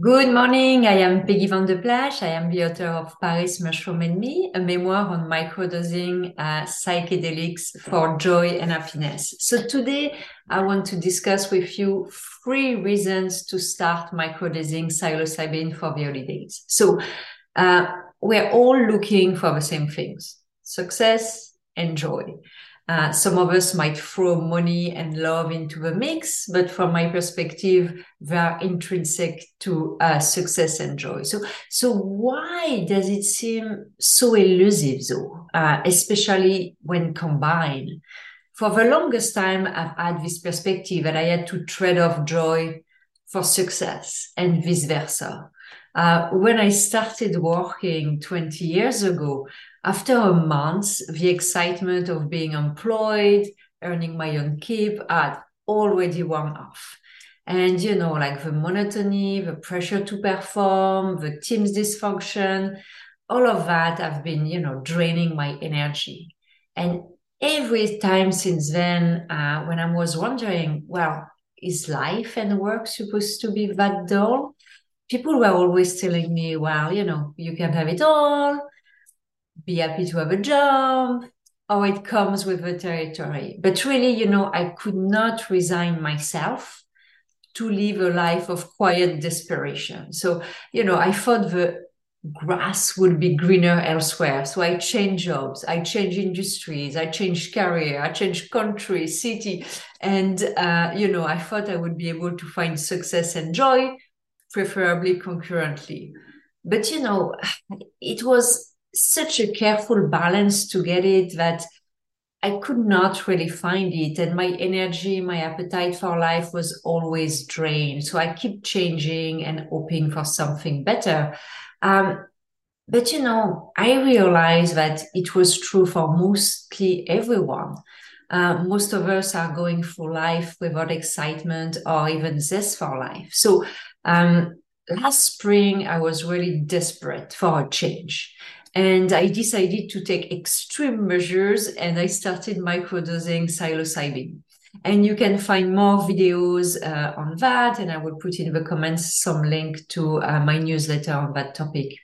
Good morning. I am Peggy Vandeplassche. I am the author of Paris Mushroom and Me, a memoir on microdosing uh, psychedelics for joy and happiness. So today I want to discuss with you three reasons to start microdosing psilocybin for the holidays. So uh, we're all looking for the same things, success and joy. Uh, some of us might throw money and love into the mix, but from my perspective, they are intrinsic to uh, success and joy. So, so why does it seem so elusive, though, uh, especially when combined? For the longest time, I've had this perspective that I had to trade off joy for success and vice versa. Uh, when I started working 20 years ago, after a month, the excitement of being employed, earning my own keep had already worn off. And, you know, like the monotony, the pressure to perform, the team's dysfunction, all of that have been, you know, draining my energy. And every time since then, uh, when I was wondering, well, is life and work supposed to be that dull? People were always telling me, well, you know, you can have it all be happy to have a job or it comes with the territory. But really, you know, I could not resign myself to live a life of quiet desperation. So, you know, I thought the grass would be greener elsewhere. So I changed jobs, I changed industries, I changed career, I changed country, city. And, uh, you know, I thought I would be able to find success and joy, preferably concurrently. But, you know, it was such a careful balance to get it that I could not really find it. And my energy, my appetite for life was always drained. So I keep changing and hoping for something better. Um, but you know, I realized that it was true for mostly everyone. Uh, most of us are going through life without excitement or even zest for life. So um, last spring, I was really desperate for a change. And I decided to take extreme measures and I started microdosing psilocybin. And you can find more videos uh, on that. And I will put in the comments some link to uh, my newsletter on that topic.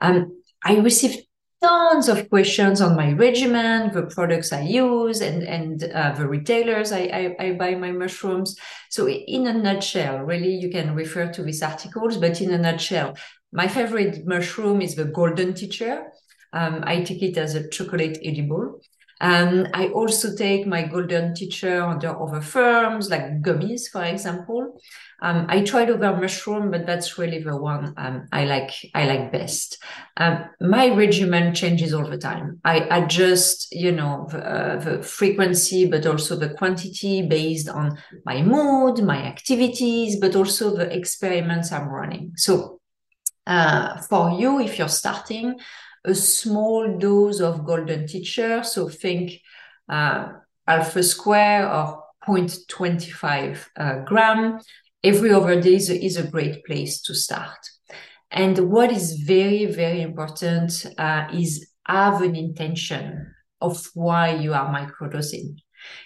Um, I received tons of questions on my regimen, the products I use, and and uh, the retailers I, I, I, buy my mushrooms. So in a nutshell, really, you can refer to these articles. But in a nutshell, my favorite mushroom is the golden teacher. Um, I take it as a chocolate edible. And I also take my golden teacher under other firms like gummies, for example. Um, I tried other mushroom, but that's really the one um, I like. I like best. Um, my regimen changes all the time. I adjust, you know, the, uh, the, frequency, but also the quantity based on my mood, my activities, but also the experiments I'm running. So uh, for you, if you're starting, a small dose of golden teacher, so think uh, alpha square or 0.25 uh, gram, every other day is a, is a great place to start. And what is very, very important uh, is have an intention of why you are microdosing.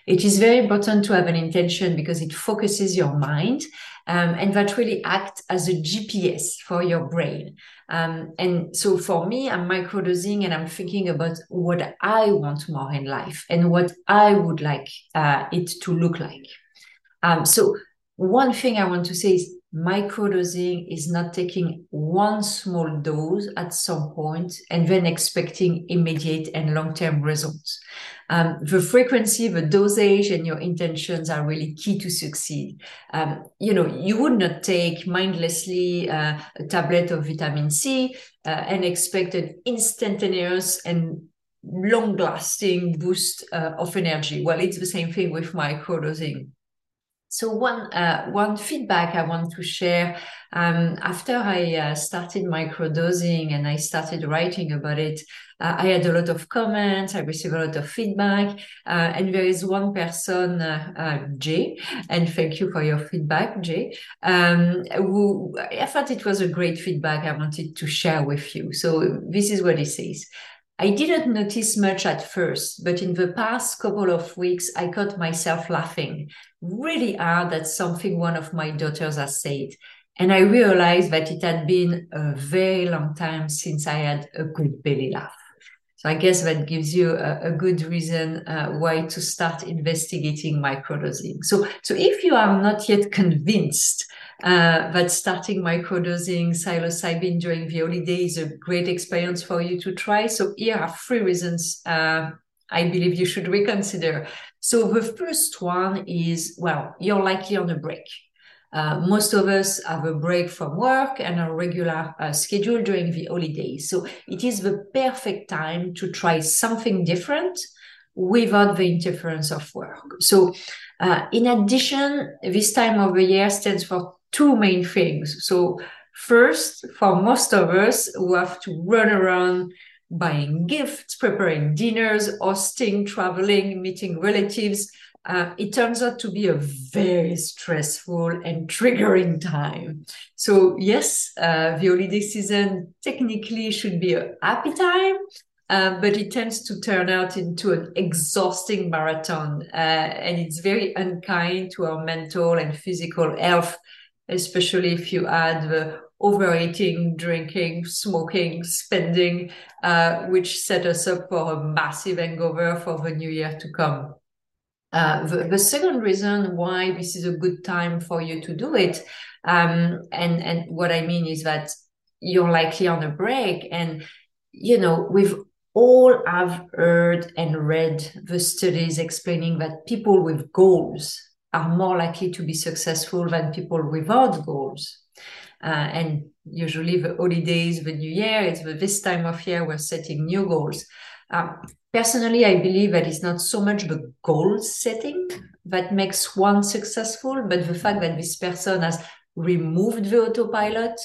It is very important to have an intention because it focuses your mind um, and that really acts as a GPS for your brain. Um, and so for me, I'm microdosing and I'm thinking about what I want more in life and what I would like uh, it to look like. Um, so one thing I want to say is microdosing is not taking one small dose at some point and then expecting immediate and long-term results. Um, the frequency, the dosage, and your intentions are really key to succeed. Um, you know, you would not take mindlessly uh, a tablet of vitamin C uh, and expect an instantaneous and long-lasting boost uh, of energy. Well, it's the same thing with microdosing. So one uh, one feedback I want to share um, after I uh, started microdosing and I started writing about it, uh, I had a lot of comments. I received a lot of feedback, uh, and there is one person, uh, uh, Jay, and thank you for your feedback, Jay. Um, who I thought it was a great feedback. I wanted to share with you. So this is what he says. I didn't notice much at first, but in the past couple of weeks, I caught myself laughing really hard at something one of my daughters has said. And I realized that it had been a very long time since I had a good belly laugh. So I guess that gives you a, a good reason uh, why to start investigating microdosing. So, so if you are not yet convinced uh, that starting microdosing psilocybin during the holiday is a great experience for you to try, so here are three reasons uh, I believe you should reconsider. So the first one is, well, you're likely on a break. Uh, most of us have a break from work and a regular uh, schedule during the holidays. So it is the perfect time to try something different without the interference of work. So uh, in addition, this time of the year stands for two main things. So first, for most of us who have to run around buying gifts, preparing dinners, hosting, traveling, meeting relatives, uh, it turns out to be a very stressful and triggering time. So, yes, uh, the holiday season technically should be a happy time, uh, but it tends to turn out into an exhausting marathon. Uh, and it's very unkind to our mental and physical health, especially if you add the overeating, drinking, smoking, spending, uh, which set us up for a massive hangover for the new year to come. Uh, the, the, second reason why this is a good time for you to do it, um, and and what I mean is that you're likely on a break, and you know we've all have heard and read the studies explaining that people with goals are more likely to be successful than people without goals. Uh, and usually the holidays, the new year, it's the, this time of year we're setting new goals. Um, personally, I believe that it's not so much the goal setting that makes one successful, but the fact that this person has removed the autopilot,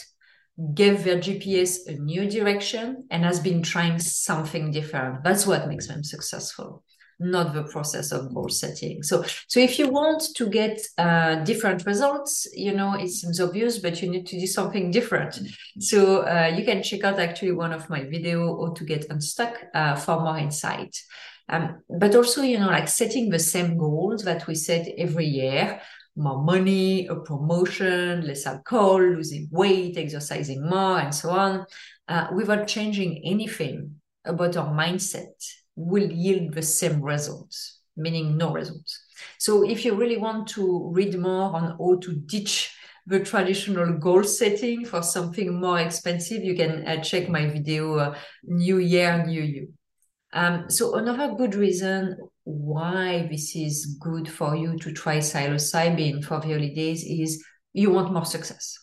gave their GPS a new direction, and has been trying something different. That's what makes them successful not the process of goal setting. So, so if you want to get uh, different results, you know, it seems obvious, but you need to do something different. So uh, you can check out actually one of my video or to get unstuck uh, for more insight. Um, but also, you know, like setting the same goals that we set every year, more money, a promotion, less alcohol, losing weight, exercising more, and so on, uh, without changing anything about our mindset will yield the same results, meaning no results. So if you really want to read more on how to ditch the traditional goal setting for something more expensive, you can uh, check my video, uh, New Year, New You. Um, so another good reason why this is good for you to try psilocybin for the holidays is you want more success.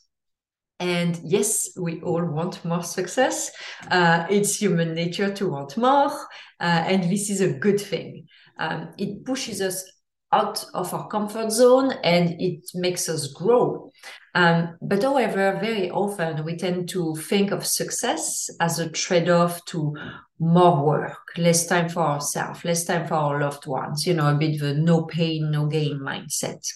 And yes, we all want more success. Uh, it's human nature to want more. Uh, and this is a good thing. Um, it pushes us out of our comfort zone and it makes us grow. Um, but however, very often we tend to think of success as a trade off to more work, less time for ourselves, less time for our loved ones, you know, a bit of a no pain, no gain mindset.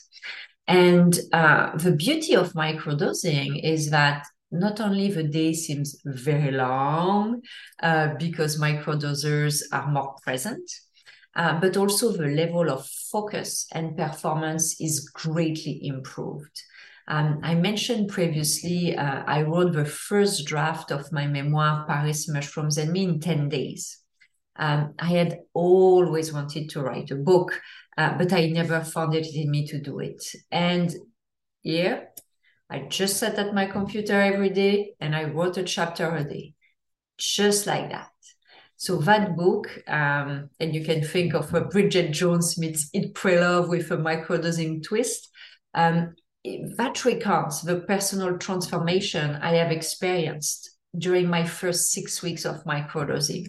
And uh, the beauty of microdosing is that not only the day seems very long uh, because microdosers are more present, uh, but also the level of focus and performance is greatly improved. Um, I mentioned previously, uh, I wrote the first draft of my memoir, Paris Mushrooms and Me, in 10 days. Um, I had always wanted to write a book, uh, but I never found it in me to do it. And here, I just sat at my computer every day and I wrote a chapter a day, just like that. So that book, um, and you can think of a Bridget Jones meets Eat Pray Love with a microdosing twist. Um, that recounts the personal transformation I have experienced during my first six weeks of microdosing.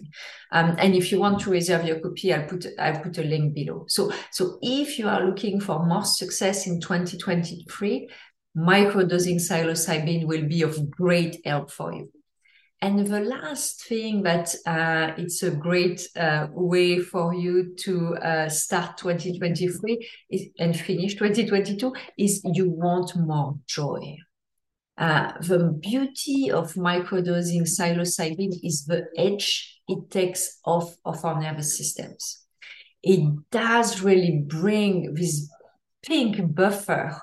Um, and if you want to reserve your copy, I'll put I'll put a link below. So so if you are looking for more success in 2023, microdosing psilocybin will be of great help for you. And the last thing that uh, it's a great uh, way for you to uh, start 2023 is, and finish 2022 is you want more joy. Uh, the beauty of microdosing psilocybin is the edge it takes off of our nervous systems. It does really bring this pink buffer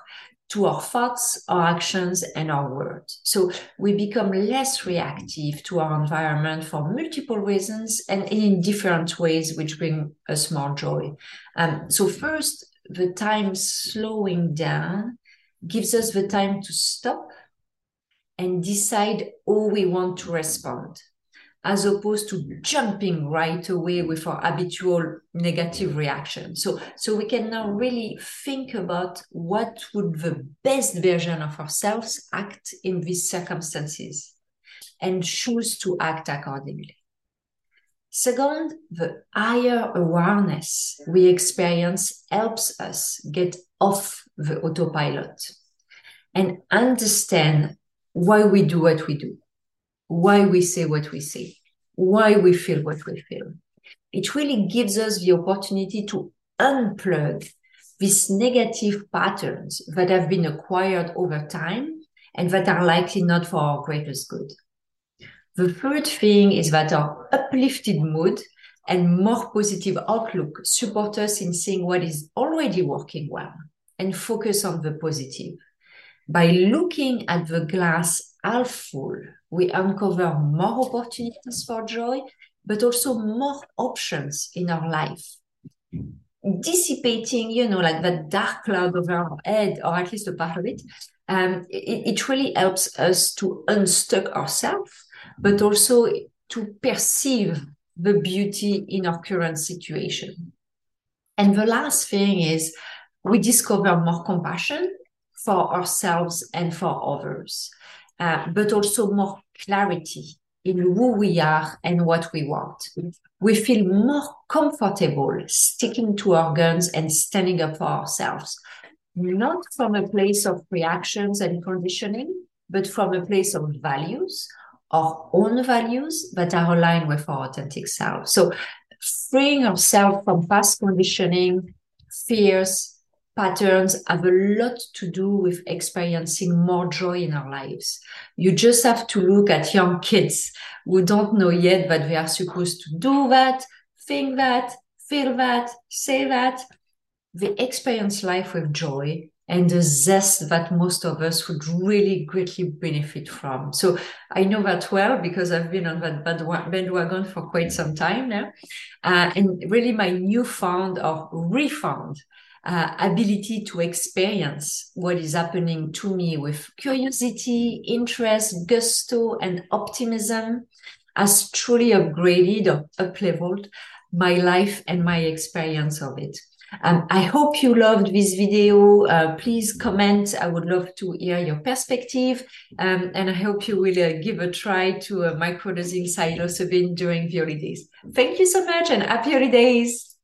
to our thoughts, our actions, and our words. So we become less reactive to our environment for multiple reasons and in different ways, which bring us more joy. Um, so, first, the time slowing down gives us the time to stop and decide how we want to respond as opposed to jumping right away with our habitual negative reaction. So, so we can now really think about what would the best version of ourselves act in these circumstances and choose to act accordingly. Second, the higher awareness we experience helps us get off the autopilot and understand why we do what we do why we say what we say, why we feel what we feel. It really gives us the opportunity to unplug these negative patterns that have been acquired over time and that are likely not for our greatest good. The third thing is that our uplifted mood and more positive outlook support us in seeing what is already working well and focus on the positive. By looking at the glass half full, we uncover more opportunities for joy, but also more options in our life. Dissipating, you know, like that dark cloud over our head, or at least a part of it, um, it, it really helps us to unstuck ourselves, but also to perceive the beauty in our current situation. And the last thing is we discover more compassion for ourselves and for others. Uh, but also more clarity in who we are and what we want. We feel more comfortable sticking to our guns and standing up for ourselves, not from a place of reactions and conditioning, but from a place of values, our own values that are aligned with our authentic self. So freeing ourselves from past conditioning, fears, patterns have a lot to do with experiencing more joy in our lives. You just have to look at young kids who don't know yet that they are supposed to do that, think that, feel that, say that. They experience life with joy and the zest that most of us would really greatly benefit from. So I know that well because I've been on that bandwagon for quite some time now. Uh, and really my newfound or refound uh, ability to experience what is happening to me with curiosity, interest, gusto, and optimism has truly upgraded or upleveled my life and my experience of it. Um, I hope you loved this video. Uh, please comment. I would love to hear your perspective. Um, and I hope you will uh, give a try to uh, microdosing psilocybin during the holidays. Thank you so much and happy holidays.